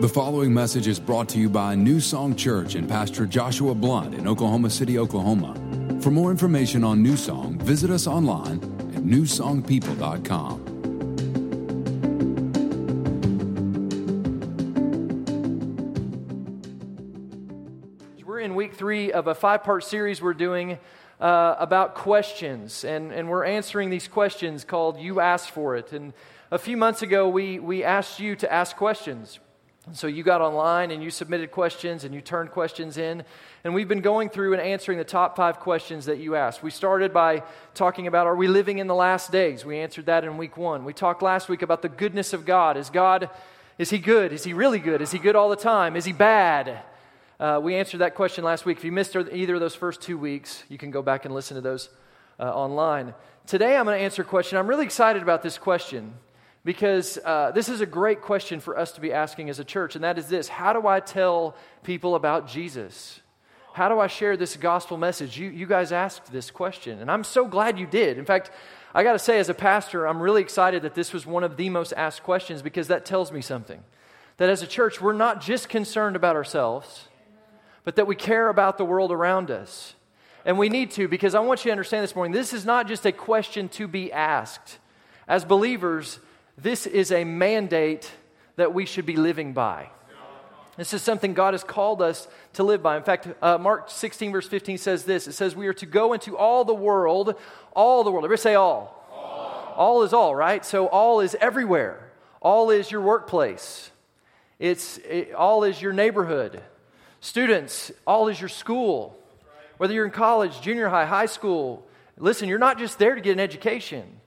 The following message is brought to you by New Song Church and Pastor Joshua Blunt in Oklahoma City, Oklahoma. For more information on New Song, visit us online at newsongpeople.com. We're in week three of a five part series we're doing uh, about questions, and, and we're answering these questions called You Asked for It. And a few months ago, we, we asked you to ask questions. So you got online and you submitted questions and you turned questions in. And we've been going through and answering the top five questions that you asked. We started by talking about are we living in the last days? We answered that in week one. We talked last week about the goodness of God. Is God, is He good? Is He really good? Is He good all the time? Is He bad? Uh, we answered that question last week. If you missed either of those first two weeks, you can go back and listen to those uh, online. Today I'm going to answer a question. I'm really excited about this question because uh, this is a great question for us to be asking as a church, and that is this How do I tell people about Jesus? How do I share this gospel message? You, you guys asked this question, and I'm so glad you did. In fact, I got to say, as a pastor, I'm really excited that this was one of the most asked questions because that tells me something. That as a church, we're not just concerned about ourselves, but that we care about the world around us. And we need to because I want you to understand this morning this is not just a question to be asked. As believers, this is a mandate that we should be living by. This is something God has called us to live by. In fact, uh, Mark 16, verse 15 says this it says, We are to go into all the world, all the world. Everybody say all. All, all is all, right? So all is everywhere. All is your workplace, it's, it, all is your neighborhood. Students, all is your school. Whether you're in college, junior high, high school, listen, you're not just there to get an education.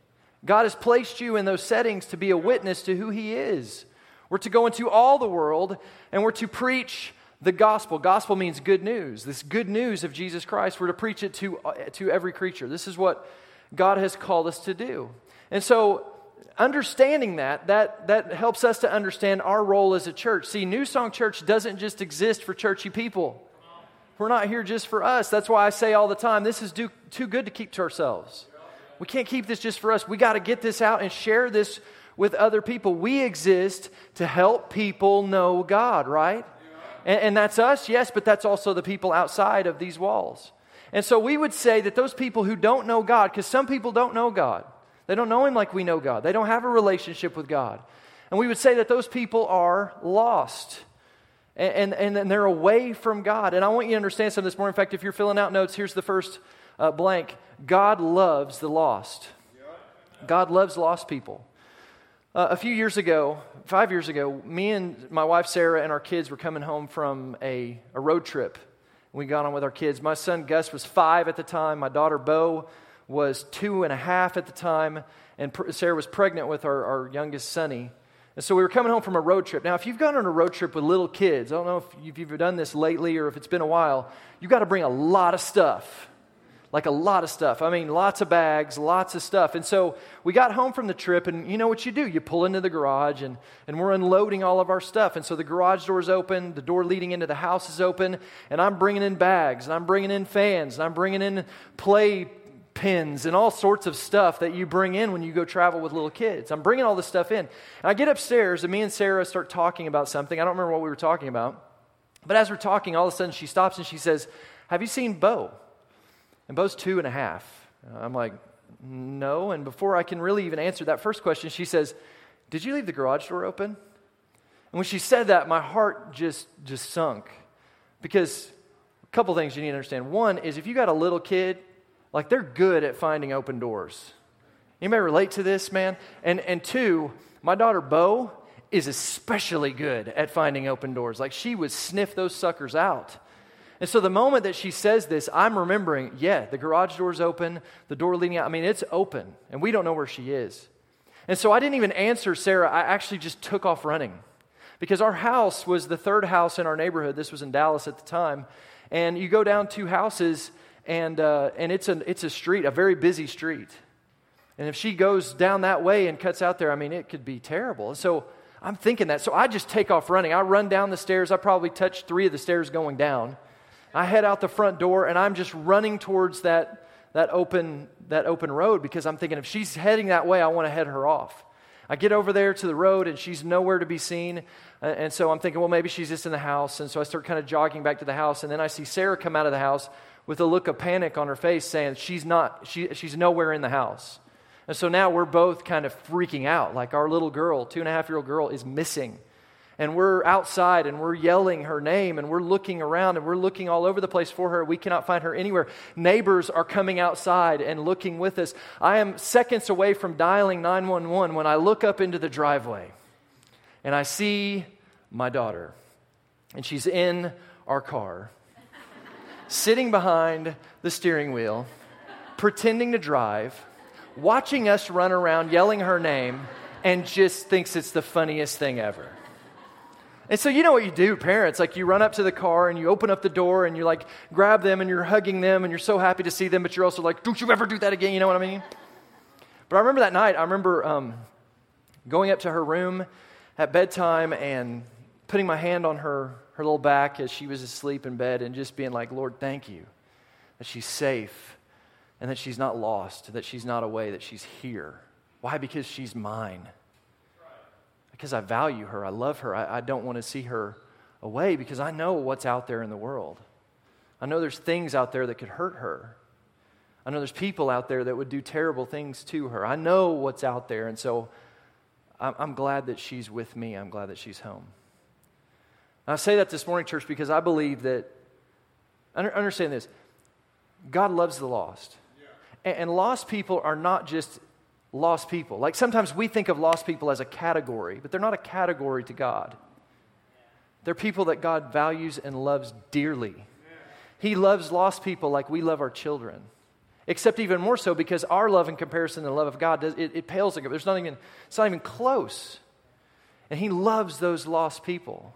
God has placed you in those settings to be a witness to who He is. We're to go into all the world and we're to preach the gospel. Gospel means good news. This good news of Jesus Christ, we're to preach it to, uh, to every creature. This is what God has called us to do. And so, understanding that, that, that helps us to understand our role as a church. See, New Song Church doesn't just exist for churchy people. We're not here just for us. That's why I say all the time this is do, too good to keep to ourselves. We can't keep this just for us. We got to get this out and share this with other people. We exist to help people know God, right? And, and, that's us, yes, but that's also the people outside of these walls. And so we would say that those people who don't know God, because some people don't know God, they don't know Him like we know God, they don't have a relationship with God. And we would say that those people are lost. And, and, and they're away from God. And I want you to understand something this morning. In fact, if you're filling out notes, here's the first uh, blank God loves the lost. God loves lost people. Uh, a few years ago, five years ago, me and my wife Sarah and our kids were coming home from a, a road trip. We got on with our kids. My son Gus was five at the time. My daughter Bo was two and a half at the time. And Sarah was pregnant with our, our youngest Sonny. And so we were coming home from a road trip. Now, if you've gone on a road trip with little kids, I don't know if you've done this lately or if it's been a while, you've got to bring a lot of stuff like a lot of stuff. I mean, lots of bags, lots of stuff. And so we got home from the trip, and you know what you do? You pull into the garage, and, and we're unloading all of our stuff. And so the garage door is open, the door leading into the house is open, and I'm bringing in bags, and I'm bringing in fans, and I'm bringing in play pins and all sorts of stuff that you bring in when you go travel with little kids. I'm bringing all this stuff in. And I get upstairs, and me and Sarah start talking about something. I don't remember what we were talking about. But as we're talking, all of a sudden she stops and she says, Have you seen Bo? And Bo's two and a half. Uh, I'm like, no. And before I can really even answer that first question, she says, Did you leave the garage door open? And when she said that, my heart just, just sunk. Because a couple things you need to understand. One is if you got a little kid, like they're good at finding open doors. You may relate to this, man? And, and two, my daughter Bo is especially good at finding open doors. Like she would sniff those suckers out. And so the moment that she says this, I'm remembering, yeah, the garage door's open, the door leading out. I mean, it's open, and we don't know where she is. And so I didn't even answer Sarah. I actually just took off running because our house was the third house in our neighborhood. This was in Dallas at the time. And you go down two houses, and, uh, and it's, a, it's a street, a very busy street. And if she goes down that way and cuts out there, I mean, it could be terrible. And so I'm thinking that. So I just take off running. I run down the stairs. I probably touch three of the stairs going down. I head out the front door and I'm just running towards that, that, open, that open road because I'm thinking if she's heading that way, I want to head her off. I get over there to the road and she's nowhere to be seen. And so I'm thinking, well, maybe she's just in the house. And so I start kind of jogging back to the house. And then I see Sarah come out of the house with a look of panic on her face saying she's not, she, she's nowhere in the house. And so now we're both kind of freaking out. Like our little girl, two and a half year old girl, is missing and we're outside and we're yelling her name and we're looking around and we're looking all over the place for her. We cannot find her anywhere. Neighbors are coming outside and looking with us. I am seconds away from dialing 911 when I look up into the driveway and I see my daughter. And she's in our car, sitting behind the steering wheel, pretending to drive, watching us run around yelling her name, and just thinks it's the funniest thing ever. And so you know what you do, parents. Like you run up to the car and you open up the door and you like grab them and you're hugging them and you're so happy to see them, but you're also like, don't you ever do that again? You know what I mean? But I remember that night, I remember um, going up to her room at bedtime and putting my hand on her, her little back as she was asleep in bed and just being like, Lord, thank you that she's safe and that she's not lost, that she's not away, that she's here. Why? Because she's mine because I value her. I love her. I, I don't want to see her away because I know what's out there in the world. I know there's things out there that could hurt her. I know there's people out there that would do terrible things to her. I know what's out there. And so I'm, I'm glad that she's with me. I'm glad that she's home. And I say that this morning, church, because I believe that, understand this, God loves the lost. And, and lost people are not just lost people. Like sometimes we think of lost people as a category, but they're not a category to God. They're people that God values and loves dearly. He loves lost people like we love our children. Except even more so because our love in comparison to the love of God, it, it pales. There's not even, it's not even close. And He loves those lost people.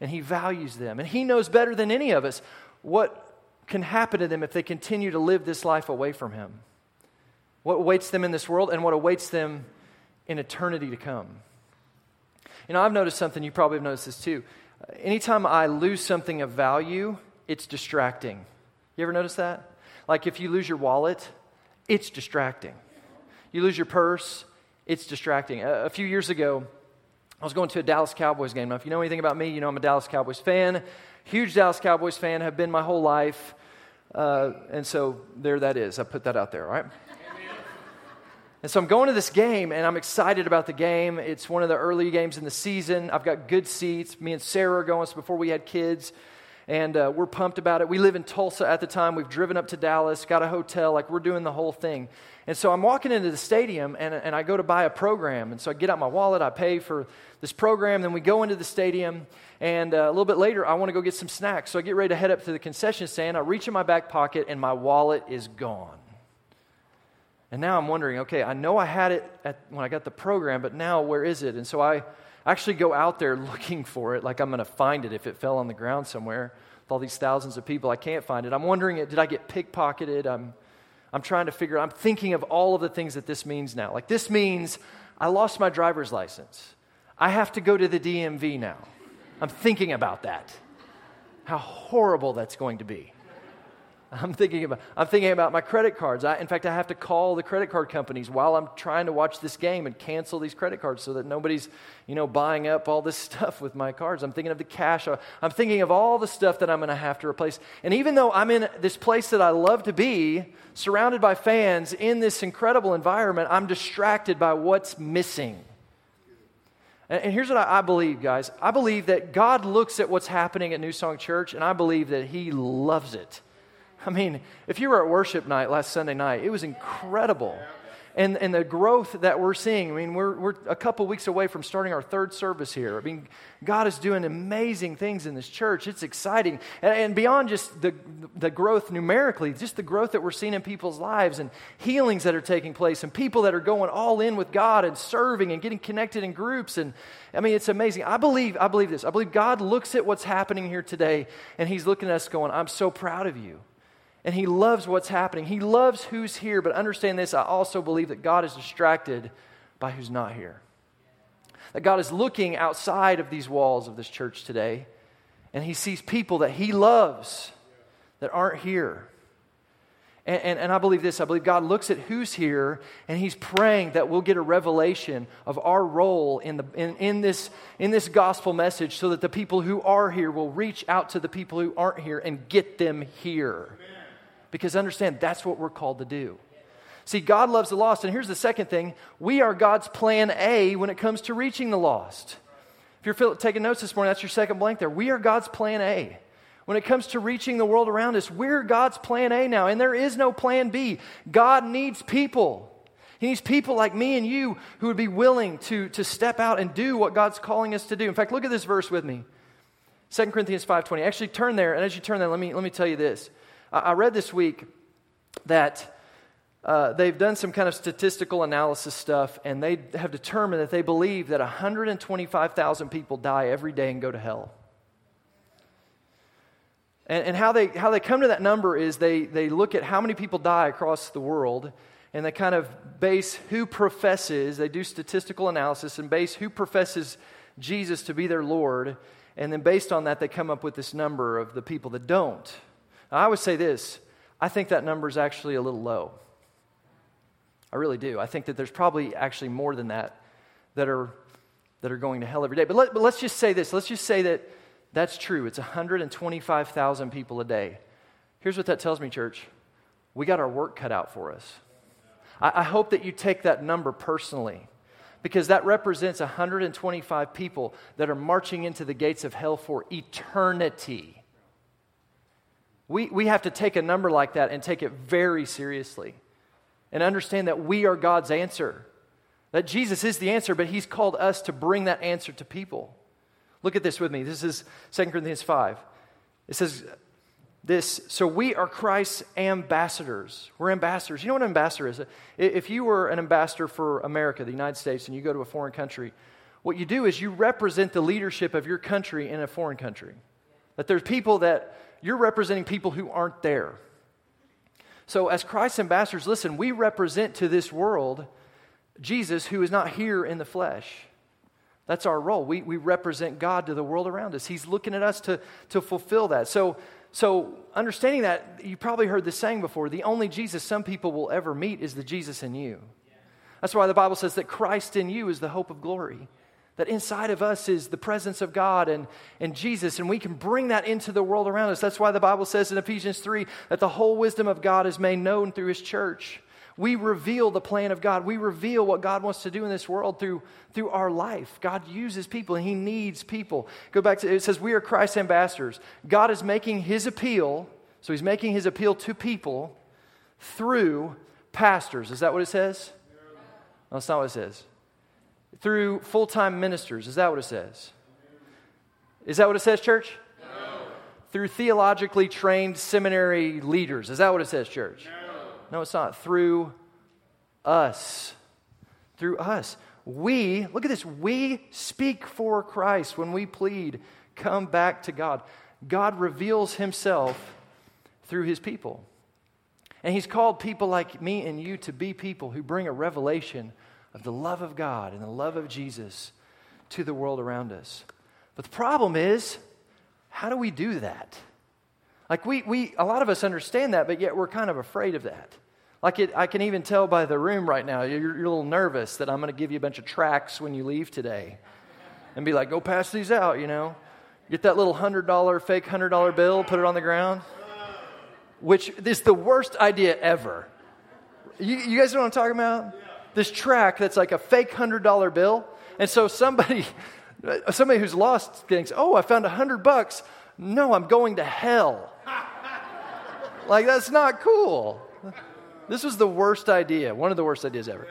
And He values them. And He knows better than any of us what can happen to them if they continue to live this life away from Him what awaits them in this world and what awaits them in eternity to come. You know, I've noticed something, you probably have noticed this too. Anytime I lose something of value, it's distracting. You ever notice that? Like if you lose your wallet, it's distracting. You lose your purse, it's distracting. A, a few years ago, I was going to a Dallas Cowboys game. Now, if you know anything about me, you know I'm a Dallas Cowboys fan. Huge Dallas Cowboys fan, have been my whole life. Uh, and so there that is. I put that out there, all right? And so I'm going to this game and I'm excited about the game. It's one of the early games in the season. I've got good seats. Me and Sarah are going before we had kids. And uh, we're pumped about it. We live in Tulsa at the time. We've driven up to Dallas, got a hotel. Like, we're doing the whole thing. And so I'm walking into the stadium and, and I go to buy a program. And so I get out my wallet, I pay for this program. Then we go into the stadium. And uh, a little bit later, I want to go get some snacks. So I get ready to head up to the concession stand. I reach in my back pocket and my wallet is gone. And now I'm wondering, okay, I know I had it at, when I got the program, but now where is it? And so I actually go out there looking for it, like I'm going to find it if it fell on the ground somewhere. With all these thousands of people, I can't find it. I'm wondering, did I get pickpocketed? I'm, I'm trying to figure I'm thinking of all of the things that this means now. Like, this means I lost my driver's license. I have to go to the DMV now. I'm thinking about that. How horrible that's going to be. I'm thinking about, I'm thinking about my credit cards. I, in fact, I have to call the credit card companies while I'm trying to watch this game and cancel these credit cards so that nobody's, you know, buying up all this stuff with my cards. I'm thinking of the cash. I'm thinking of all the stuff that I'm going to have to replace. And even though I'm in this place that I love to be, surrounded by fans in this incredible environment, I'm distracted by what's missing. And, here's what I believe, guys. I believe that God looks at what's happening at New Song Church, and I believe that He loves it. I mean, if you were at worship night last Sunday night, it was incredible. And, and the growth that we're seeing, I mean, we're, we're a couple weeks away from starting our third service here. I mean, God is doing amazing things in this church. It's exciting. And, and beyond just the, the growth numerically, just the growth that we're seeing in people's lives and healings that are taking place and people that are going all in with God and serving and getting connected in groups. And I mean, it's amazing. I believe, I believe this. I believe God looks at what's happening here today and He's looking at us going, I'm so proud of you and he loves what's happening. He loves who's here, but understand this I also believe that God is distracted by who's not here. That God is looking outside of these walls of this church today, and he sees people that he loves that aren't here. And, and, and, I believe this I believe God looks at who's here and He's praying that we'll get a revelation of our role in, the, in, in, this, in this gospel message so that the people who are here will reach out to the people who aren't here and get them here. Because understand, that's what we're called to do. See, God loves the lost. And here's the second thing we are God's plan A when it comes to reaching the lost. If you're taking notes this morning, that's your second blank there. We are God's plan A. When it comes to reaching the world around us, we're God's plan A now, and there is no plan B. God needs people. He needs people like me and you who would be willing to, to step out and do what God's calling us to do. In fact, look at this verse with me. 2 Corinthians 5.20. Actually, turn there, and as you turn there, let me, let me tell you this. I, read this week that uh, they've done some kind of statistical analysis stuff, and they have determined that they believe that 125,000 people die every day and go to hell. And, and how, they, how they come to that number is they, they look at how many people die across the world, and they kind of base who professes, they do statistical analysis and base who professes Jesus to be their Lord, and then based on that, they come up with this number of the people that don't. Now, I would say this I think that number is actually a little low. I really do. I think that there's probably actually more than that that are, that are going to hell every day. But, let, but let's just say this. Let's just say that that's true. It's 125,000 people a day. Here's what that tells me, church. We got our work cut out for us. I, I hope that you take that number personally because that represents 125 people that are marching into the gates of hell for eternity. We, we have to take a number like that and take it very seriously and understand that we are God's answer. That Jesus is the answer, but He's called us to bring that answer to people. Look at this with me. This is 2 Corinthians 5. It says this so we are Christ's ambassadors. We're ambassadors. You know what an ambassador is? If you were an ambassador for America, the United States, and you go to a foreign country, what you do is you represent the leadership of your country in a foreign country. That there's people that you're representing people who aren't there. So, as Christ's ambassadors, listen, we represent to this world Jesus who is not here in the flesh. That's our role. We, we represent God to the world around us. He's looking at us to, to fulfill that. So, so, understanding that, you probably heard this saying before the only Jesus some people will ever meet is the Jesus in you. That's why the Bible says that Christ in you is the hope of glory. That inside of us is the presence of God and, and Jesus, and we can bring that into the world around us. That's why the Bible says in Ephesians 3 that the whole wisdom of God is made known through his church. We reveal the plan of God. We reveal what God wants to do in this world through, through our life. God uses people and He needs people. Go back to it says, We are Christ's ambassadors. God is making His appeal, so He's making His appeal to people through pastors. Is that what it says? No, that's not what it says. Through full time ministers. Is that what it says? Is that what it says, church? No. Through theologically trained seminary leaders. Is that what it says, church? No. No, it's not. Through us. Through us. We, look at this, we speak for Christ when we plead, come back to God. God reveals himself through his people. And he's called people like me and you to be people who bring a revelation of the love of God and the love of Jesus to the world around us. But the problem is, how do we do that? Like, we, we, a lot of us understand that, but yet we're kind of afraid of that. Like, it, I can even tell by the room right now, you're, you're a little nervous that I'm going to give you a bunch of tracts when you leave today and be like, go pass these out, you know? Get that little $100 fake $100 bill, put it on the ground, which is the worst idea ever. You, you guys know what I'm talking about? This tract that's like a fake $100 bill. And so somebody, somebody who's lost thinks, oh, I found a 100 bucks. No, I'm going to hell. like, that's not cool. This was the worst idea, one of the worst ideas ever.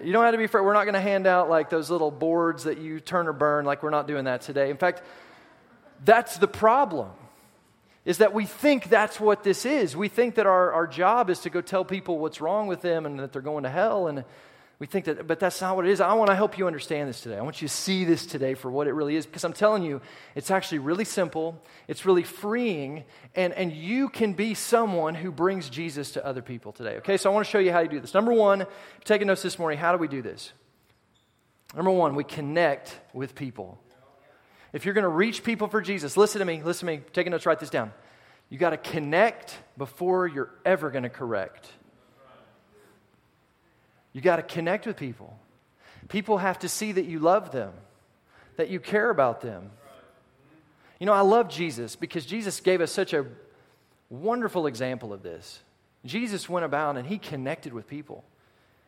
You don't have to be afraid. We're not going to hand out like those little boards that you turn or burn, like we're not doing that today. In fact, that's the problem, is that we think that's what this is. We think that our, our job is to go tell people what's wrong with them and that they're going to hell. And we think that, but that's not what it is. I want to help you understand this today. I want you to see this today for what it really is because I'm telling you, it's actually really simple, it's really freeing, and, and you can be someone who brings Jesus to other people today. Okay, so I want to show you how you do this. Number one, taking notes this morning, how do we do this? Number one, we connect with people. If you're going to reach people for Jesus, listen to me, listen to me, taking notes, write this down. You got to connect before you're ever going to correct. You got to connect with people. People have to see that you love them, that you care about them. You know, I love Jesus because Jesus gave us such a wonderful example of this. Jesus went about and he connected with people.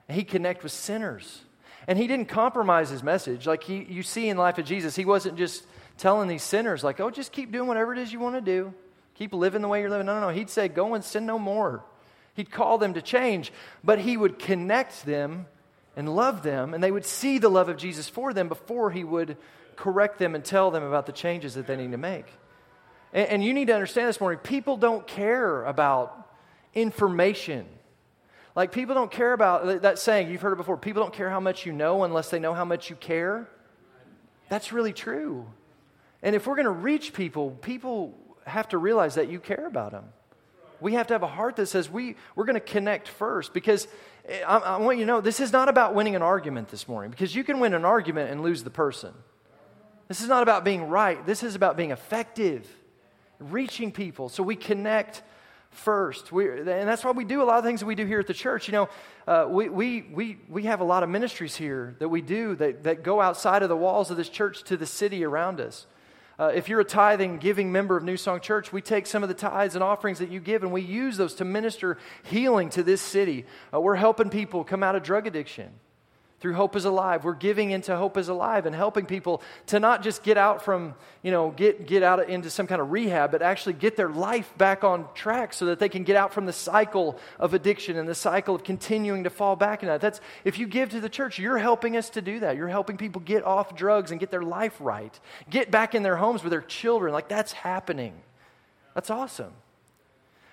And he connected with sinners. And he didn't compromise his message. Like he, you see in life of Jesus, he wasn't just telling these sinners, like, oh, just keep doing whatever it is you want to do. Keep living the way you're living. No, no, no. He'd say, go and sin no more. He'd call them to change, but he would connect them and love them, and they would see the love of Jesus for them before he would correct them and tell them about the changes that they need to make. And, and you need to understand this morning people don't care about information. Like, people don't care about that saying, you've heard it before people don't care how much you know unless they know how much you care. That's really true. And if we're going to reach people, people have to realize that you care about them. We have to have a heart that says we, we're going to connect first because eh, I, I want you to know this is not about winning an argument this morning because you can win an argument and lose the person. This is not about being right, this is about being effective, reaching people. So we connect first. We, and that's why we do a lot of things that we do here at the church. You know, uh, we, we, we, we have a lot of ministries here that we do that, that go outside of the walls of this church to the city around us. Uh, if you're a tithing, giving member of New Song Church, we take some of the tithes and offerings that you give and we use those to minister healing to this city. Uh, we're helping people come out of drug addiction through Hope is Alive. We're giving into Hope is Alive and helping people to not just get out from, you know, get, get out into some kind of rehab, but actually get their life back on track so that they can get out from the cycle of addiction and the cycle of continuing to fall back in that. That's, if you give to the church, you're helping us to do that. You're helping people get off drugs and get their life right, get back in their homes with their children. Like that's happening. That's awesome.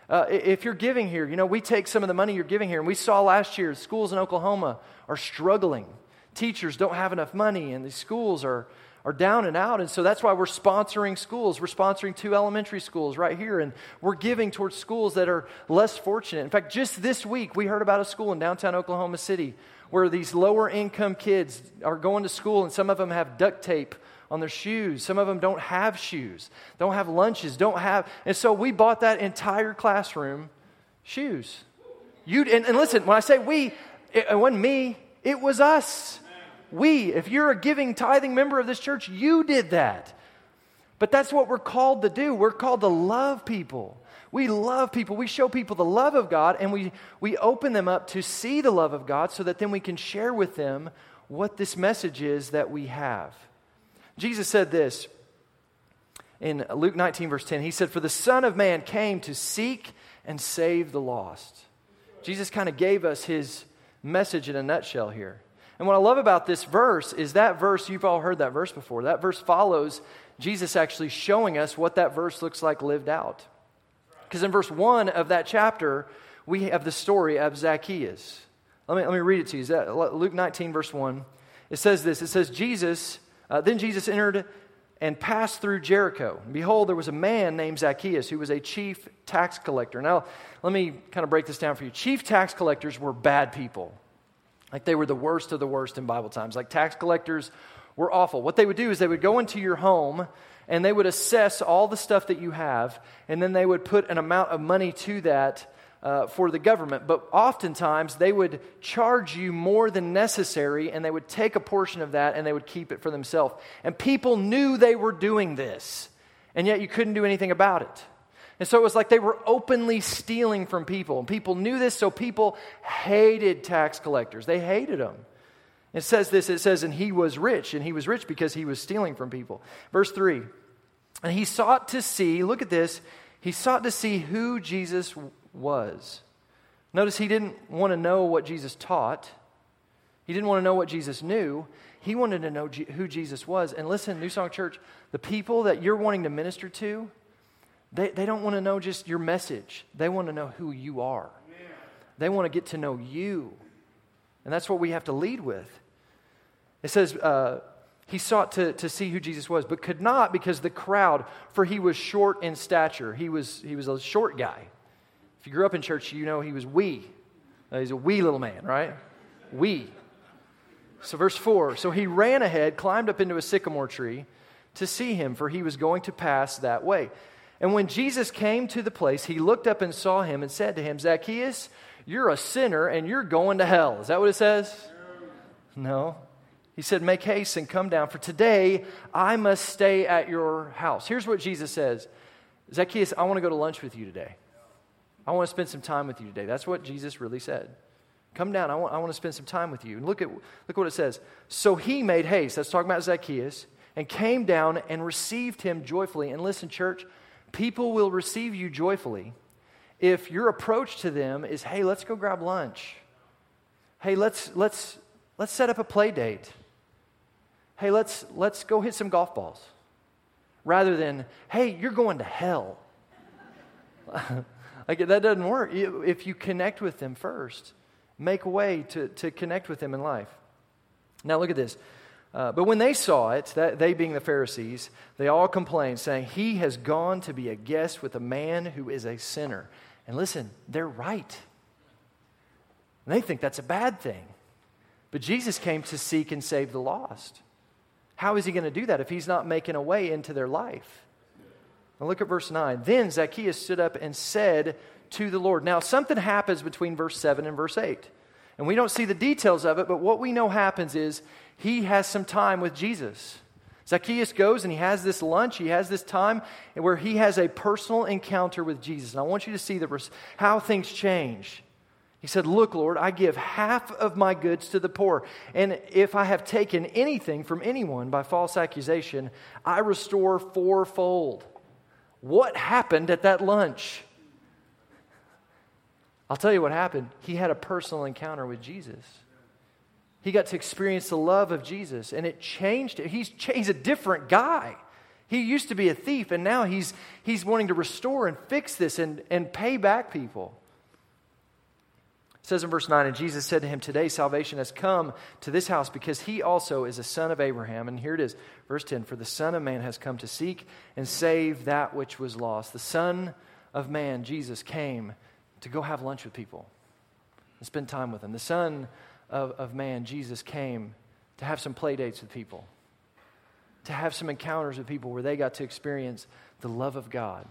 Uh, if you're giving here, you know, we take some of the money you're giving here, and we saw last year schools in Oklahoma are struggling. Teachers don't have enough money, and the schools are, are down and out. And so that's why we're sponsoring schools. We're sponsoring two elementary schools right here, and we're giving towards schools that are less fortunate. In fact, just this week, we heard about a school in downtown Oklahoma City where these lower income kids are going to school, and some of them have duct tape on their shoes. Some of them don't have shoes, don't have lunches, don't have. And so we bought that entire classroom shoes. You and, and listen, when I say we, it, it wasn't me, it was us. We, if you're a giving, tithing member of this church, you did that. But that's what we're called to do. We're called to love people. We love people. We show people the love of God and we, we open them up to see the love of God so that then we can share with them what this message is that we have. Jesus said this in Luke 19, verse 10. He said, For the Son of Man came to seek and save the lost. Jesus kind of gave us his message in a nutshell here. And what I love about this verse is that verse, you've all heard that verse before. That verse follows Jesus actually showing us what that verse looks like lived out. Because in verse 1 of that chapter, we have the story of Zacchaeus. Let me, let me read it to you. Luke 19, verse 1. It says this It says, Jesus uh, then Jesus entered and passed through Jericho. And behold, there was a man named Zacchaeus who was a chief tax collector. Now, let me kind of break this down for you. Chief tax collectors were bad people. Like they were the worst of the worst in Bible times. Like tax collectors were awful. What they would do is they would go into your home and they would assess all the stuff that you have, and then they would put an amount of money to that uh, for the government, but oftentimes they would charge you more than necessary and they would take a portion of that and they would keep it for themselves. And people knew they were doing this, and yet you couldn't do anything about it. And so it was like they were openly stealing from people. And people knew this, so people hated tax collectors. They hated them. It says this it says, and he was rich, and he was rich because he was stealing from people. Verse 3 And he sought to see, look at this, he sought to see who Jesus was. Notice he didn't want to know what Jesus taught, he didn't want to know what Jesus knew. He wanted to know who Jesus was. And listen, New Song Church, the people that you're wanting to minister to, they, they don't want to know just your message. They want to know who you are. They want to get to know you. And that's what we have to lead with. It says, uh, he sought to, to see who Jesus was, but could not because the crowd, for he was short in stature. He was, he was a short guy. If you grew up in church, you know he was wee. Uh, he's a wee little man, right? Wee. So, verse 4 So he ran ahead, climbed up into a sycamore tree to see him, for he was going to pass that way. And when Jesus came to the place, he looked up and saw him and said to him, Zacchaeus, you're a sinner and you're going to hell. Is that what it says? No. He said, Make haste and come down, for today I must stay at your house. Here's what Jesus says Zacchaeus, I want to go to lunch with you today. I want to spend some time with you today. That's what Jesus really said. Come down. I want, I want to spend some time with you. And look at look what it says. So he made haste. That's talking about Zacchaeus, and came down and received him joyfully. And listen, church, people will receive you joyfully if your approach to them is, hey, let's go grab lunch. Hey, let's let's let's set up a play date. Hey, let's let's go hit some golf balls. Rather than, hey, you're going to hell. like that doesn't work. If you connect with them first make a way to, to connect with them in life. Now, look at this. Uh, but when they saw it, that, they being the Pharisees, they all complained, saying, He has gone to be a guest with a man who is a sinner. And listen, they're right. They think that's a bad thing. But Jesus came to seek and save the lost. How is he going to do that if he's not making a way into their life? Now look at verse 9. Then Zacchaeus stood up and said to the Lord. Now, something happens between verse 7 and verse 8. And we don't see the details of it, but what we know happens is he has some time with Jesus. Zacchaeus goes and he has this lunch, he has this time where he has a personal encounter with Jesus. And I want you to see the, how things change. He said, Look, Lord, I give half of my goods to the poor. And if I have taken anything from anyone by false accusation, I restore fourfold. What happened at that lunch? I'll tell you what happened. He had a personal encounter with Jesus. He got to experience the love of Jesus, and it changed. He's, he's a different guy. He used to be a thief, and now he's, he's wanting to restore and fix this and, and pay back people. Says in verse 9, and Jesus said to him, Today salvation has come to this house because he also is a son of Abraham. And here it is, verse 10 For the Son of Man has come to seek and save that which was lost. The Son of Man, Jesus, came to go have lunch with people and spend time with them. The Son of, of Man, Jesus, came to have some play dates with people, to have some encounters with people where they got to experience the love of God.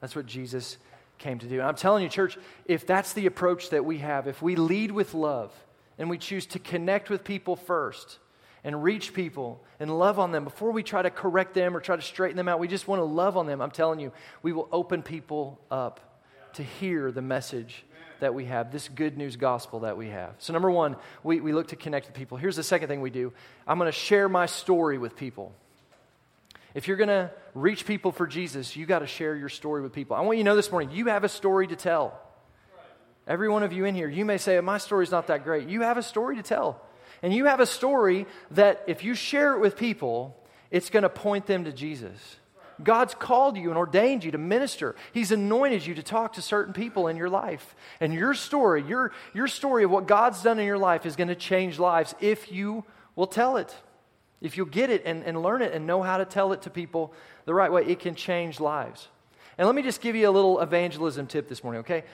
That's what Jesus came to do. And I'm telling you, church, if that's the approach that we have, if we lead with love and we choose to connect with people first, and reach people and love on them before we try to correct them or try to straighten them out. We just want to love on them. I'm telling you, we will open people up to hear the message that we have, this good news gospel that we have. So, number one, we, we look to connect with people. Here's the second thing we do I'm going to share my story with people. If you're going to reach people for Jesus, you got to share your story with people. I want you to know this morning, you have a story to tell. Every one of you in here, you may say, My story's not that great. You have a story to tell. And you have a story that if you share it with people, it's going to point them to Jesus. God's called you and ordained you to minister. He's anointed you to talk to certain people in your life. And your story, your, your story of what God's done in your life is going to change lives if you will tell it. If you'll get it and, and learn it and know how to tell it to people the right way, it can change lives. And let me just give you a little evangelism tip this morning, okay?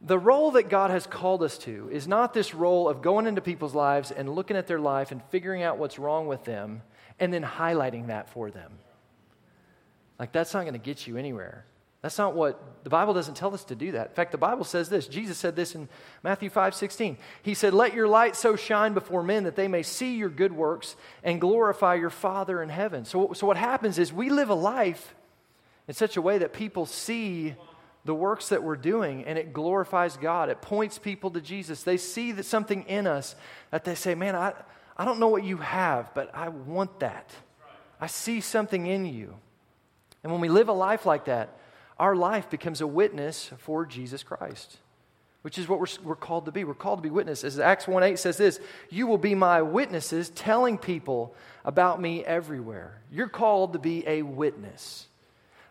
The role that God has called us to is not this role of going into people's lives and looking at their life and figuring out what's wrong with them and then highlighting that for them. Like, that's not going to get you anywhere. That's not what the Bible doesn't tell us to do that. In fact, the Bible says this. Jesus said this in Matthew 5 16. He said, Let your light so shine before men that they may see your good works and glorify your Father in heaven. So, so what happens is we live a life in such a way that people see the works that we're doing and it glorifies God. It points people to Jesus. They see that something in us that they say, Man, I, I don't know what you have, but I want that. I see something in you. And when we live a life like that, our life becomes a witness for Jesus Christ, which is what we're, we're called to be. We're called to be witnesses. Acts 1 8 says this You will be my witnesses, telling people about me everywhere. You're called to be a witness.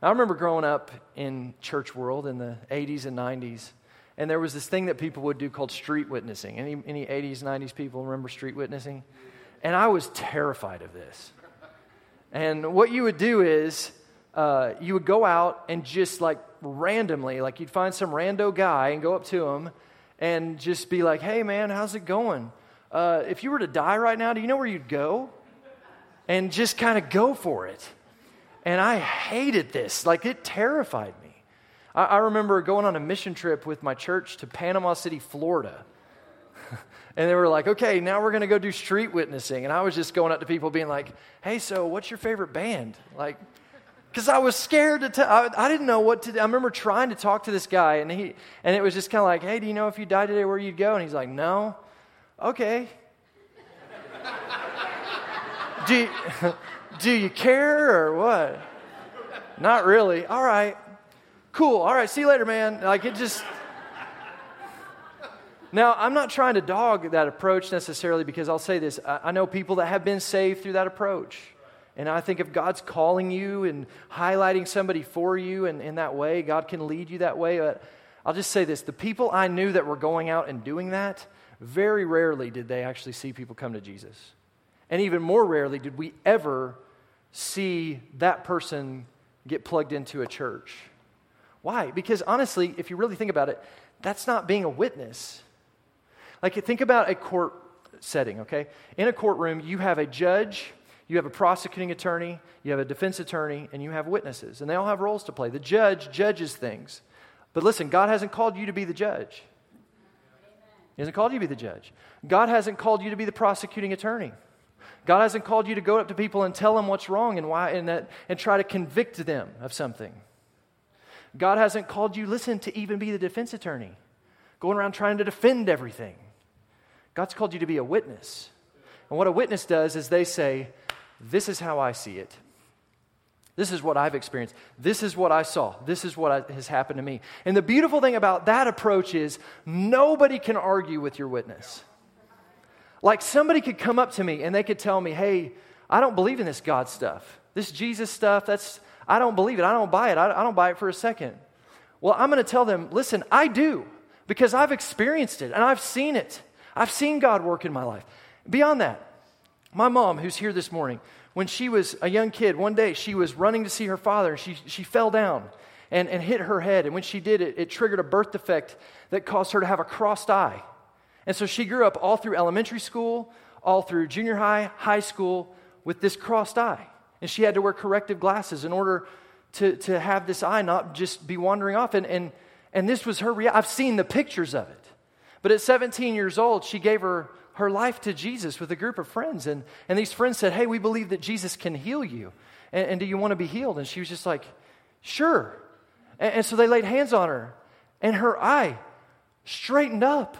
Now, I remember growing up in church world in the 80s and 90s, and there was this thing that people would do called street witnessing. Any, any 80s, 90s people remember street witnessing? And I was terrified of this. And what you would do is, uh, you would go out and just like randomly, like you'd find some rando guy and go up to him and just be like, hey man, how's it going? Uh, if you were to die right now, do you know where you'd go? And just kind of go for it. And I hated this. Like, it terrified me. I, I remember going on a mission trip with my church to Panama City, Florida. and they were like, okay, now we're going to go do street witnessing. And I was just going up to people being like, hey, so what's your favorite band? Like, because I was scared to tell. I, I, didn't know what to do. I remember trying to talk to this guy, and, he, and it was just kind of like, hey, do you know if you died today where you'd go? And he's like, no. Okay. do, you, do you care or what? Not really. All right. Cool. All right. See you later, man. Like it just. Now, I'm not trying to dog that approach necessarily because I'll say this. I, I know people that have been saved through that approach. And I think if God's calling you and highlighting somebody for you in, in that way, God can lead you that way. But I'll just say this the people I knew that were going out and doing that, very rarely did they actually see people come to Jesus. And even more rarely did we ever see that person get plugged into a church. Why? Because honestly, if you really think about it, that's not being a witness. Like, think about a court setting, okay? In a courtroom, you have a judge you have a prosecuting attorney, you have a defense attorney, and you have witnesses. And they all have roles to play. The judge judges things. But listen, God hasn't called you to be the judge. He hasn't called you to be the judge. God hasn't called you to be the prosecuting attorney. God hasn't called you to go up to people and tell them what's wrong and why and, that, and try to convict them of something. God hasn't called you, listen, to even be the defense attorney, going around trying to defend everything. God's called you to be a witness. And what a witness does is they say, this is how I see it. This is what I've experienced. This is what I saw. This is what has happened to me. And the beautiful thing about that approach is nobody can argue with your witness. Like somebody could come up to me and they could tell me, hey, I don't believe in this God stuff. This Jesus stuff, that's, I don't believe it. I don't buy it. I, I don't buy it for a second. Well, I'm going to tell them, listen, I do because I've experienced it and I've seen it. I've seen God work in my life. Beyond that, my mom, who's here this morning, when she was a young kid, one day she was running to see her father and she, she fell down and, and hit her head. And when she did it, it triggered a birth defect that caused her to have a crossed eye. And so she grew up all through elementary school, all through junior high, high school with this crossed eye. And she had to wear corrective glasses in order to, to have this eye not just be wandering off. And, and, and this was her reality. I've seen the pictures of it. But at 17 years old, she gave her her life to Jesus with a group of friends. And, and these friends said, Hey, we believe that Jesus can heal you. And, and do you want to be healed? And she was just like, Sure. And, and so they laid hands on her, and her eye straightened up.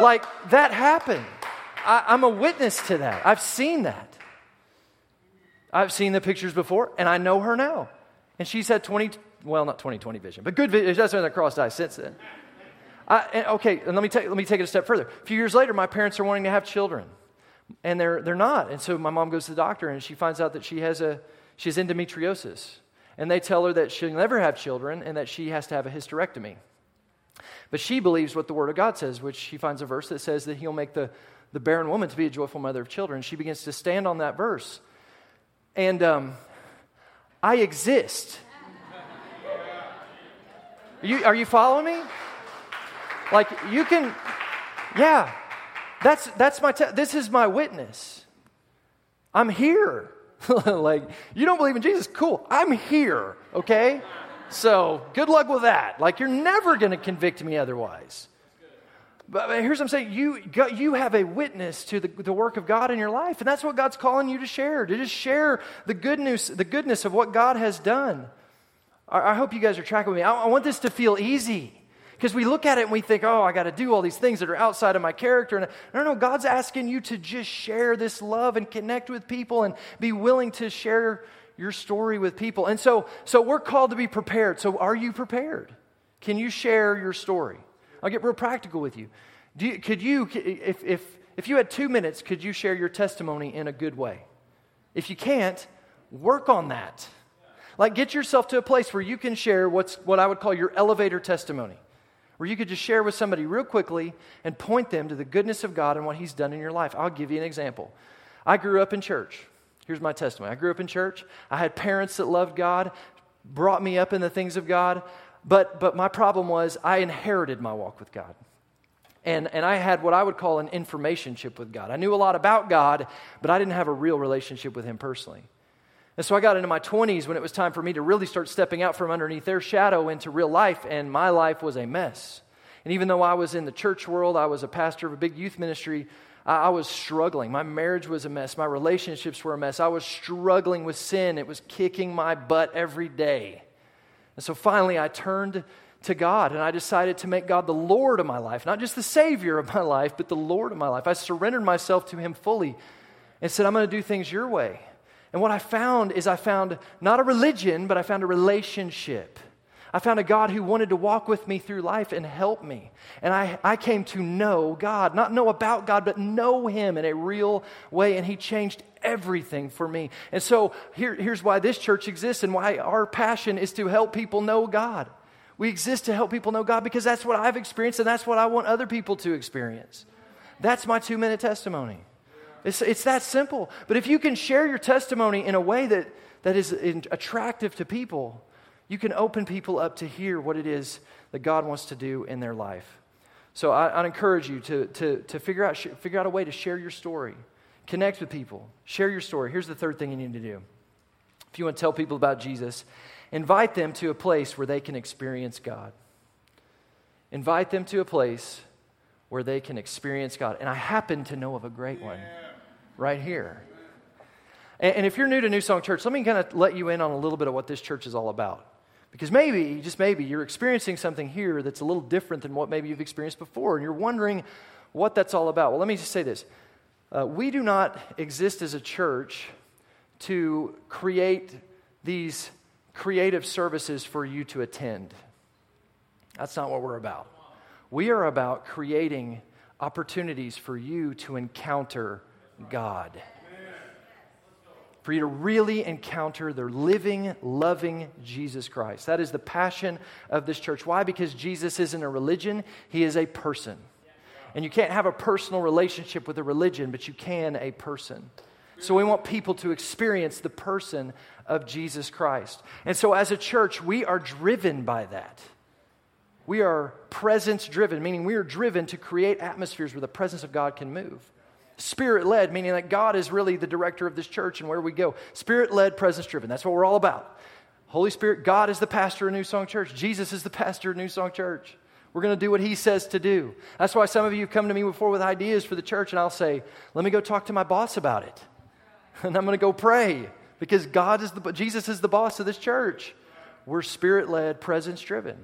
Like that happened. I, I'm a witness to that. I've seen that. I've seen the pictures before, and I know her now. And she's had 20, well, not 2020 vision, but good vision. Hasn't had a crossed eye since then. I, okay, and let me, take, let me take it a step further. A few years later, my parents are wanting to have children, and they're, they're not. And so my mom goes to the doctor, and she finds out that she has, a, she has endometriosis. And they tell her that she'll never have children and that she has to have a hysterectomy. But she believes what the Word of God says, which she finds a verse that says that He'll make the, the barren woman to be a joyful mother of children. She begins to stand on that verse. And um, I exist. Are you, are you following me? Like you can, yeah, that's, that's my, te- this is my witness. I'm here. like, you don't believe in Jesus? Cool. I'm here, okay? So good luck with that. Like, you're never going to convict me otherwise. But here's what I'm saying you, you have a witness to the, the work of God in your life, and that's what God's calling you to share, to just share the good news, the goodness of what God has done. I, I hope you guys are tracking with me. I, I want this to feel easy. Because we look at it and we think, oh, I got to do all these things that are outside of my character. And no, no, God's asking you to just share this love and connect with people and be willing to share your story with people. And so, so we're called to be prepared. So are you prepared? Can you share your story? I'll get real practical with you. you could you, if, if, if you had two minutes, could you share your testimony in a good way? If you can't, work on that. Like, get yourself to a place where you can share what's what I would call your elevator testimony where you could just share with somebody real quickly and point them to the goodness of God and what He's done in your life. I'll give you an example. I grew up in church. Here's my testimony. I grew up in church. I had parents that loved God, brought me up in the things of God, but, but my problem was I inherited my walk with God. And, and I had what I would call an information with God. I knew a lot about God, but I didn't have a real relationship with Him personally. And so I got into my 20s when it was time for me to really start stepping out from underneath their shadow into real life, and my life was a mess. And even though I was in the church world, I was a pastor of a big youth ministry, I, was struggling. My marriage was a mess. My relationships were a mess. I was struggling with sin. It was kicking my butt every day. And so finally, I turned to God and I decided to make God the Lord of my life, not just the Savior of my life, but the Lord of my life. I surrendered myself to Him fully and said, I'm going to do things your way. And what I found is I found not a religion, but I found a relationship. I found a God who wanted to walk with me through life and help me. And I, I came to know God, not know about God, but know Him in a real way. And He changed everything for me. And so here, here's why this church exists and why our passion is to help people know God. We exist to help people know God because that's what I've experienced and that's what I want other people to experience. That's my two minute testimony. It's, it's that simple. But if you can share your testimony in a way that, that is attractive to people, you can open people up to hear what it is that God wants to do in their life. So I, would encourage you to, to, to figure, out, figure out a way to share your story, connect with people, share your story. Here's the third thing you need to do. If you want to tell people about Jesus, invite them to a place where they can experience God. Invite them to a place where they can experience God. And I happen to know of a great one right here. And, and if you're new to New Song Church, let me kind of let you in on a little bit of what this church is all about. Because maybe, just maybe, you're experiencing something here that's a little different than what maybe you've experienced before, and you're wondering what that's all about. Well, let me just say this uh, we do not exist as a church to create these creative services for you to attend. That's not what we're about. We are about creating opportunities for you to encounter God for you to really encounter the living, loving Jesus Christ. That is the passion of this church. Why? Because Jesus isn't a religion, He is a person. And you can't have a personal relationship with a religion, but you can a person. So we want people to experience the person of Jesus Christ. And so as a church, we are driven by that. We are presence driven, meaning we are driven to create atmospheres where the presence of God can move. Spirit led, meaning that God is really the director of this church and where we go. Spirit led, presence driven. That's what we're all about. Holy Spirit, God is the pastor of New Song Church. Jesus is the pastor of New Song Church. We're going to do what he says to do. That's why some of you have come to me before with ideas for the church, and I'll say, let me go talk to my boss about it. And I'm going to go pray because God is the, Jesus is the boss of this church. We're spirit led, presence driven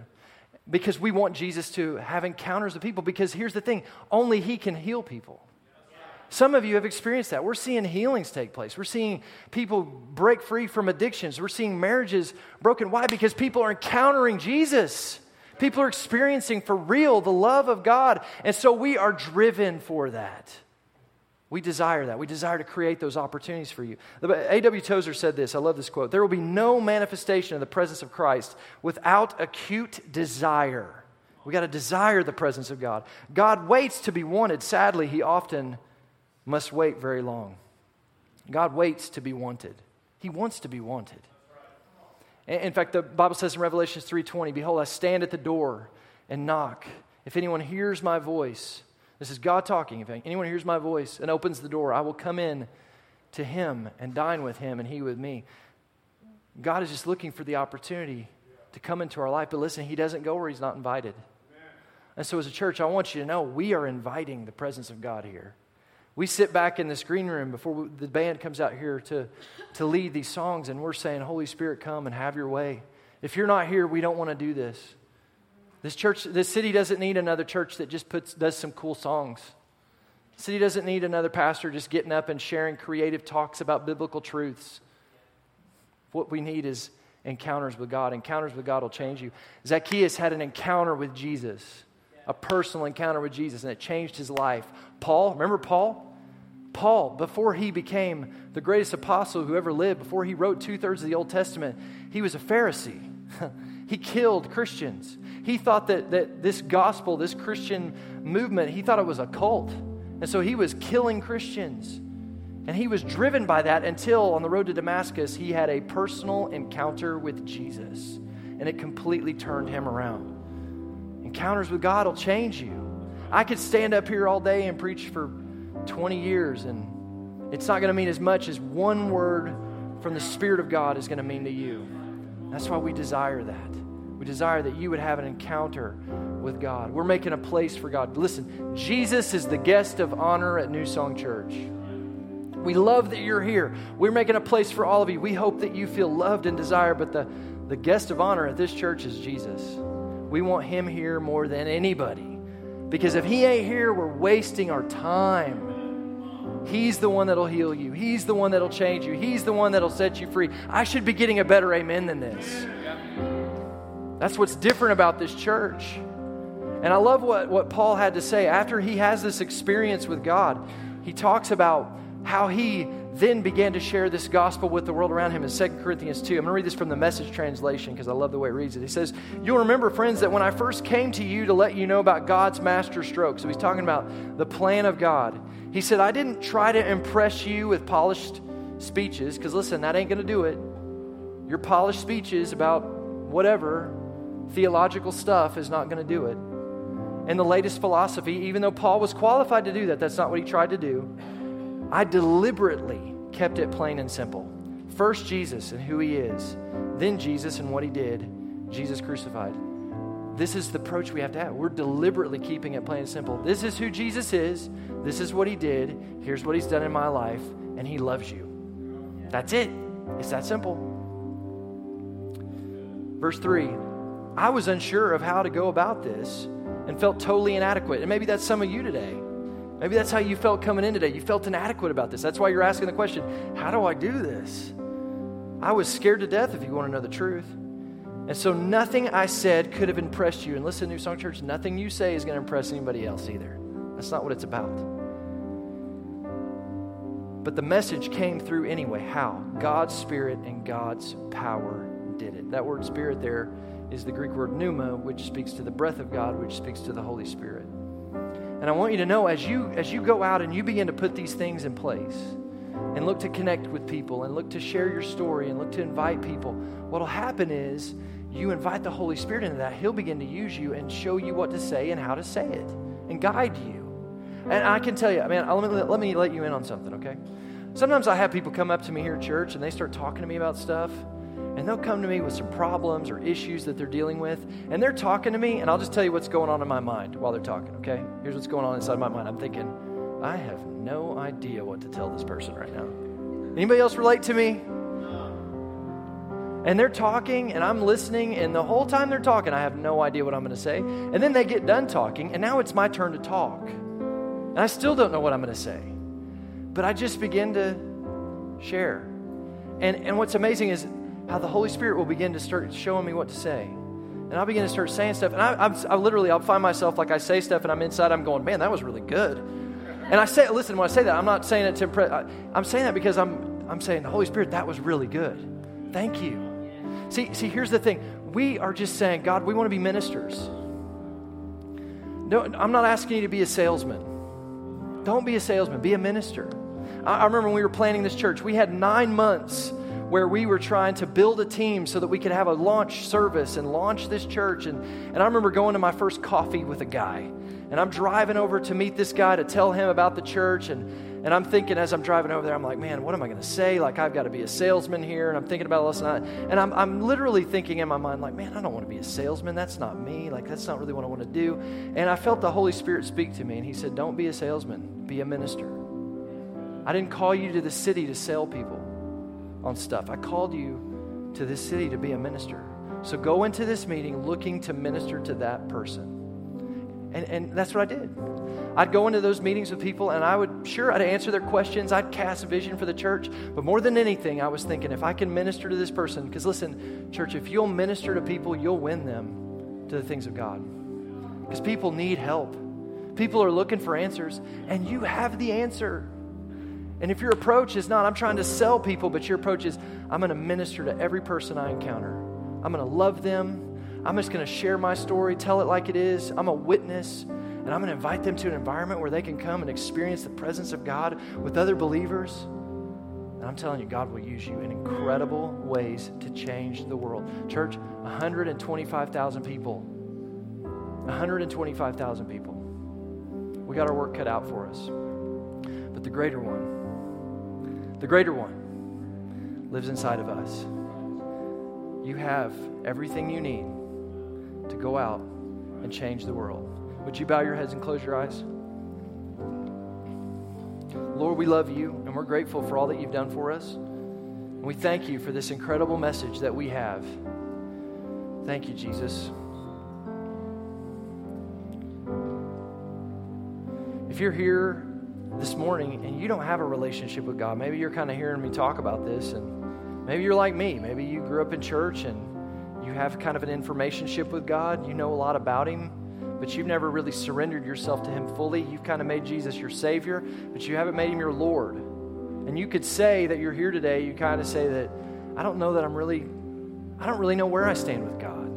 because we want Jesus to have encounters with people. Because here's the thing only he can heal people. Some of you have experienced that. We're seeing healings take place. We're seeing people break free from addictions. We're seeing marriages broken. Why? Because people are encountering Jesus. People are experiencing for real the love of God. And so we are driven for that. We desire that. We desire to create those opportunities for you. A.W. Tozer said this. I love this quote. There will be no manifestation of the presence of Christ without acute desire. We got to desire the presence of God. God waits to be wanted. Sadly, he often must wait very long. God waits to be wanted. He wants to be wanted. In fact, the Bible says in Revelation 3:20, "Behold, I stand at the door and knock. If anyone hears my voice, this is God talking. If anyone hears my voice and opens the door, I will come in to him and dine with him and he with me." God is just looking for the opportunity to come into our life, but listen, he doesn't go where he's not invited. And so as a church, I want you to know we are inviting the presence of God here. We sit back in this green room before the band comes out here to, to lead these songs, and we're saying, Holy Spirit, come and have your way. If you're not here, we don't want to do this. This church, this city doesn't need another church that just puts, does some cool songs. The city doesn't need another pastor just getting up and sharing creative talks about biblical truths. What we need is encounters with God. Encounters with God will change you. Zacchaeus had an encounter with Jesus a personal encounter with Jesus, and it changed his life. Paul, remember Paul? Paul, before he became the greatest apostle who ever lived, before he wrote two thirds of the Old Testament, he was a Pharisee. he killed Christians. He thought that, that this gospel, this Christian movement, he thought it was a cult. And so he was killing Christians. And he was driven by that until on the road to Damascus, he had a personal encounter with Jesus. And it completely turned him around. Encounters with God will change you. I could stand up here all day and preach for 20 years, and it's not going to mean as much as one word from the Spirit of God is going to mean to you. That's why we desire that. We desire that you would have an encounter with God. We're making a place for God. Listen, Jesus is the guest of honor at New Song Church. We love that you're here. We're making a place for all of you. We hope that you feel loved and desired, but the, the guest of honor at this church is Jesus. We want him here more than anybody. Because if he ain't here, we're wasting our time. He's the one that'll heal you. He's the one that'll change you. He's the one that'll set you free. I should be getting a better amen than this. That's what's different about this church. And I love what, what Paul had to say after he has this experience with God. He talks about how he then began to share this gospel with the world around him in 2 Corinthians 2. I'm going to read this from the message translation because I love the way it reads it. He says, You'll remember, friends, that when I first came to you to let you know about God's master stroke, so he's talking about the plan of God. He said, I didn't try to impress you with polished speeches because listen, that ain't going to do it. Your polished speeches about whatever theological stuff is not going to do it. And the latest philosophy, even though Paul was qualified to do that, that's not what he tried to do. I deliberately kept it plain and simple. First, Jesus and who he is, then, Jesus and what he did, Jesus crucified. This is the approach we have to have. We're deliberately keeping it plain and simple. This is who Jesus is. This is what he did. Here's what he's done in my life, and he loves you. That's it. It's that simple. Verse 3 I was unsure of how to go about this and felt totally inadequate. And maybe that's some of you today. Maybe that's how you felt coming in today. You felt inadequate about this. That's why you're asking the question how do I do this? I was scared to death if you want to know the truth. And so nothing I said could have impressed you. And listen, to New Song Church, nothing you say is going to impress anybody else either. That's not what it's about. But the message came through anyway. How? God's Spirit and God's power did it. That word spirit there is the Greek word pneuma, which speaks to the breath of God, which speaks to the Holy Spirit. And I want you to know as you as you go out and you begin to put these things in place and look to connect with people and look to share your story and look to invite people, what'll happen is you invite the Holy Spirit into that. He'll begin to use you and show you what to say and how to say it and guide you. And I can tell you, man, let me, let me let you in on something, okay? Sometimes I have people come up to me here at church and they start talking to me about stuff and they'll come to me with some problems or issues that they're dealing with, and they're talking to me, and I'll just tell you what's going on in my mind while they're talking, okay? Here's what's going on inside my mind. I'm thinking, I have no idea what to tell this person right now. Anybody else relate to me? And they're talking, and I'm listening, and the whole time they're talking, I have no idea what I'm going to say. And then they get done talking, and now it's my turn to talk. And I still don't know what I'm going to say. But I just begin to share. And, and what's amazing is how the Holy Spirit will begin to start showing me what to say. And I'll begin to start saying stuff. And I, I'm, I literally, I'll find myself like I say stuff and I'm inside, I'm going, man, that was really good. And I say, listen, when I say that, I'm not saying it to impress. I, I'm saying that because I'm, I'm saying, the Holy Spirit, that was really good. Thank you. See, see, here's the thing. We are just saying, God, we want to be ministers. No, I'm not asking you to be a salesman. Don't be a salesman, be a minister. I, I remember when we were planning this church, we had nine months where we were trying to build a team so that we could have a launch service and launch this church. And, and I remember going to my first coffee with a guy. And I'm driving over to meet this guy to tell him about the church. And, and I'm thinking as I'm driving over there, I'm like, man, what am I going to say? Like, I've got to be a salesman here. And I'm thinking about this. And, and I'm, I'm literally thinking in my mind, like, man, I don't want to be a salesman. That's not me. Like, that's not really what I want to do. And I felt the Holy Spirit speak to me. And he said, don't be a salesman, be a minister. I didn't call you to the city to sell people on stuff. I called you to this city to be a minister. So go into this meeting looking to minister to that person. And, and that's what I did. I'd go into those meetings with people and I would, sure, I'd answer their questions. I'd cast a vision for the church. But more than anything, I was thinking if I can minister to this person, because listen, church, if you'll minister to people, you'll win them to the things of God. Because people need help. People are looking for answers, and you have the answer. And if your approach is not, I'm trying to sell people, but your approach is, I'm going to minister to every person I encounter. I'm going to love them. I'm just going to share my story, tell it like it is. I'm a witness, and I'm going to invite them to an environment where they can come and experience the presence of God with other believers. And I'm telling you, God will use you in incredible ways to change the world. Church, 125,000 people. 125,000 people. we got our work cut out for us. But the greater one, the greater one, lives inside of us. You have everything you need to go out and change the world. Would you bow your heads and close your eyes? Lord, we love you and we're grateful for all that you've done for us. And we thank you for this incredible message that we have. Thank you, Jesus. If you're here this morning and you don't have a relationship with God, maybe you're kind of hearing me talk about this, and maybe you're like me. Maybe you grew up in church and you have kind of an information ship with God. You know a lot about Him, but you've never really surrendered yourself to Him fully. You've kind of made Jesus your Savior, but you haven't made Him your Lord. And you could say that you're here today, you kind of say that, I don't know that I'm really, I don't really know where I stand with God.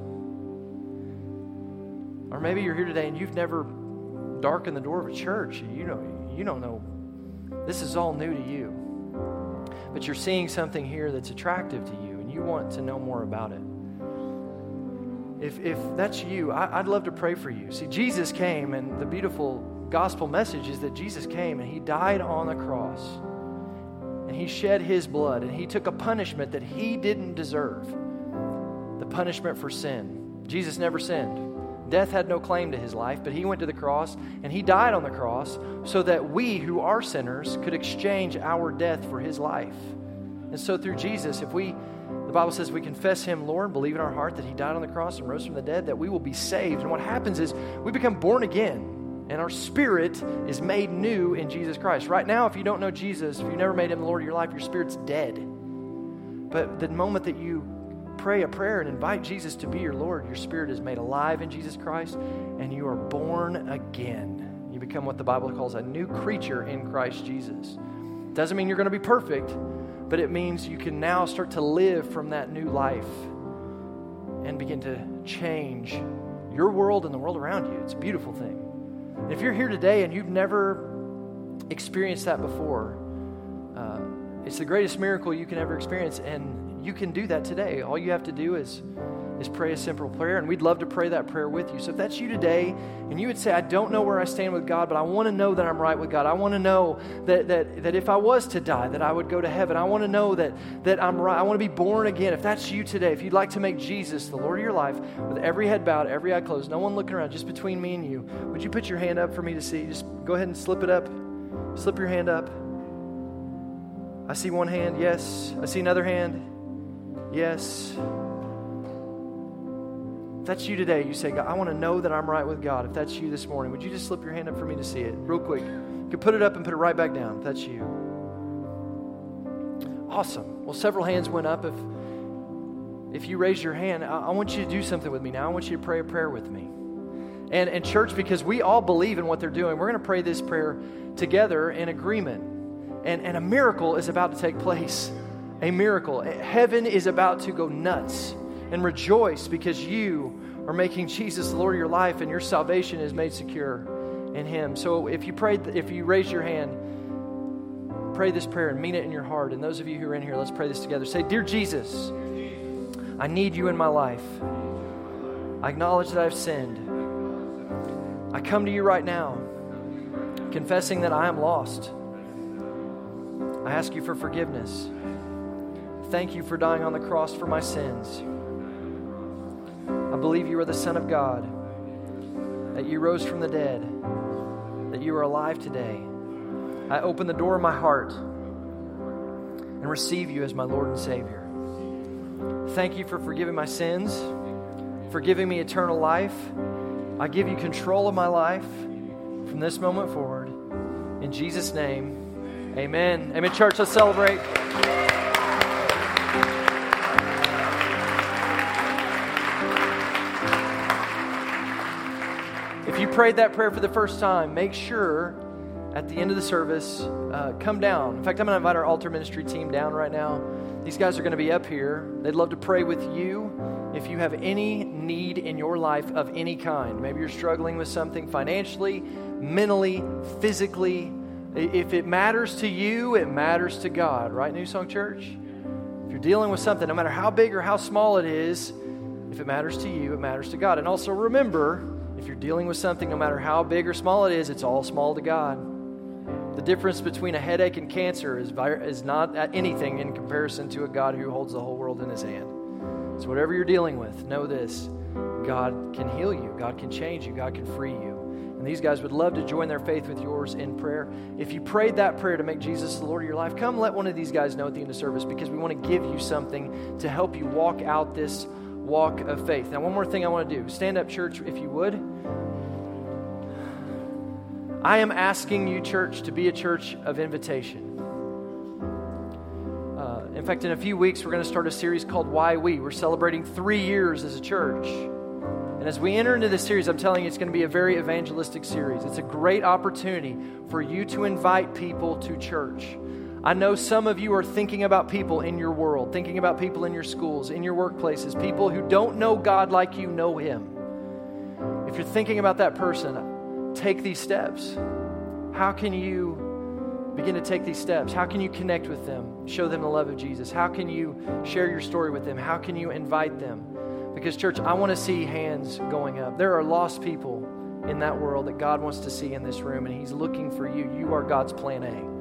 Or maybe you're here today and you've never darkened the door of a church. You know, you don't know. This is all new to you. But you're seeing something here that's attractive to you, and you want to know more about it. If, if that's you, I, I'd love to pray for you. See, Jesus came, and the beautiful gospel message is that Jesus came and he died on the cross. And he shed his blood, and he took a punishment that he didn't deserve the punishment for sin. Jesus never sinned. Death had no claim to his life, but he went to the cross and he died on the cross so that we who are sinners could exchange our death for his life. And so through Jesus, if we, the Bible says we confess him Lord, believe in our heart that he died on the cross and rose from the dead, that we will be saved. And what happens is we become born again and our spirit is made new in Jesus Christ. Right now, if you don't know Jesus, if you never made him the Lord of your life, your spirit's dead. But the moment that you pray a prayer and invite Jesus to be your Lord, your spirit is made alive in Jesus Christ and you are born again. You become what the Bible calls a new creature in Christ Jesus. Doesn't mean you're going to be perfect, but it means you can now start to live from that new life and begin to change your world and the world around you. It's a beautiful thing. And if you're here today and you've never experienced that before, uh, it's the greatest miracle you can ever experience. And you can do that today. All you have to do is, is pray a simple prayer, and we'd love to pray that prayer with you. So if that's you today, and you would say, I don't know where I stand with God, but I want to know that I'm right with God. I want to know that, that, that if I was to die, that I would go to heaven. I want to know that, that I'm right. I want to be born again. If that's you today, if you'd like to make Jesus the Lord of your life, with every head bowed, every eye closed, no one looking around, just between me and you, would you put your hand up for me to see? Just go ahead and slip it up. Slip your hand up. I see one hand, yes. I see another hand. Yes. If that's you today, you say, I want to know that I'm right with God. If that's you this morning, would you just slip your hand up for me to see it real quick? You can put it up and put it right back down if that's you. Awesome. Well, several hands went up. If if you raise your hand, I, I want you to do something with me now. I want you to pray a prayer with me. And, and church, because we all believe in what they're doing, we're going to pray this prayer together in agreement. And, and a miracle is about to take place a miracle. Heaven is about to go nuts and rejoice because you are making Jesus the Lord of your life and your salvation is made secure in Him. So if you prayed, if you raise your hand, pray this prayer and mean it in your heart. And those of you who are in here, let's pray this together. Say, Dear Jesus, I need you in my life. I acknowledge that I've sinned. I come to you right now, confessing that I am lost. I ask you for forgiveness. Thank you for dying on the cross for my sins. I believe you are the Son of God, that you rose from the dead, that you are alive today. I open the door of my heart and receive you as my Lord and Savior. Thank you for forgiving my sins, for giving me eternal life. I give you control of my life from this moment forward. In Jesus' name, amen. Amen, church. Let's celebrate. Prayed that prayer for the first time, make sure at the end of the service, uh, come down. In fact, I'm going to invite our altar ministry team down right now. These guys are going to be up here. They'd love to pray with you if you have any need in your life of any kind. Maybe you're struggling with something financially, mentally, physically. If it matters to you, it matters to God, right, New Song Church? If you're dealing with something, no matter how big or how small it is, if it matters to you, it matters to God. And also remember, If you're dealing with something, no matter how big or small it is, it's all small to God. The difference between a headache and cancer is, is not anything in comparison to a God who holds the whole world in his hand. So, whatever you're dealing with, know this God can heal you, God can change you, God can free you. And these guys would love to join their faith with yours in prayer. If you prayed that prayer to make Jesus the Lord of your life, come let one of these guys know at the end of service because we want to give you something to help you walk out this walk of faith. Now, one more thing I want to do stand up, church, if you would. I am asking you, church, to be a church of invitation. Uh, in fact, in a few weeks, we're going to start a series called Why We. We're celebrating three years as a church. And as we enter into this series, I'm telling you, it's going to be a very evangelistic series. It's a great opportunity for you to invite people to church. I know some of you are thinking about people in your world, thinking about people in your schools, in your workplaces, people who don't know God like you know Him. If you're thinking about that person, take these steps. How can you begin to take these steps? How can you connect with them, show them the love of Jesus? How can you share your story with them? How can you invite them? Because, church, I want to see hands going up. There are lost people in that world that God wants to see in this room, and He's looking for you. You are God's plan A.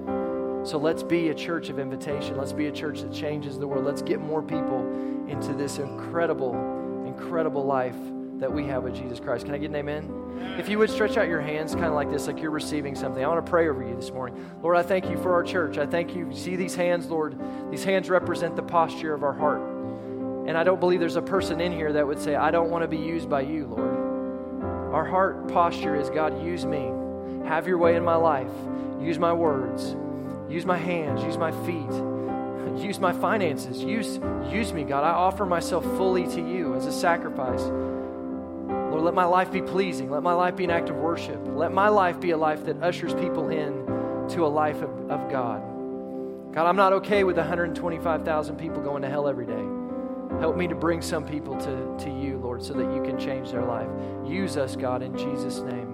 So let's be a church of invitation. Let's be a church that changes the world. Let's get more people into this incredible, incredible life that we have with Jesus Christ. Can I get an amen? If you would stretch out your hands kind of like this, like you're receiving something, I want to pray over you this morning. Lord, I thank you for our church. I thank you. See these hands, Lord. These hands represent the posture of our heart. And I don't believe there's a person in here that would say, I don't want to be used by you, Lord. Our heart posture is God, use me. Have your way in my life. Use my words. Use my hands. Use my feet. Use my finances. Use, use me, God. I offer myself fully to you as a sacrifice. Lord, let my life be pleasing. Let my life be an act of worship. Let my life be a life that ushers people in to a life of, of God. God, I'm not okay with 125,000 people going to hell every day. Help me to bring some people to, to you, Lord, so that you can change their life. Use us, God, in Jesus' name.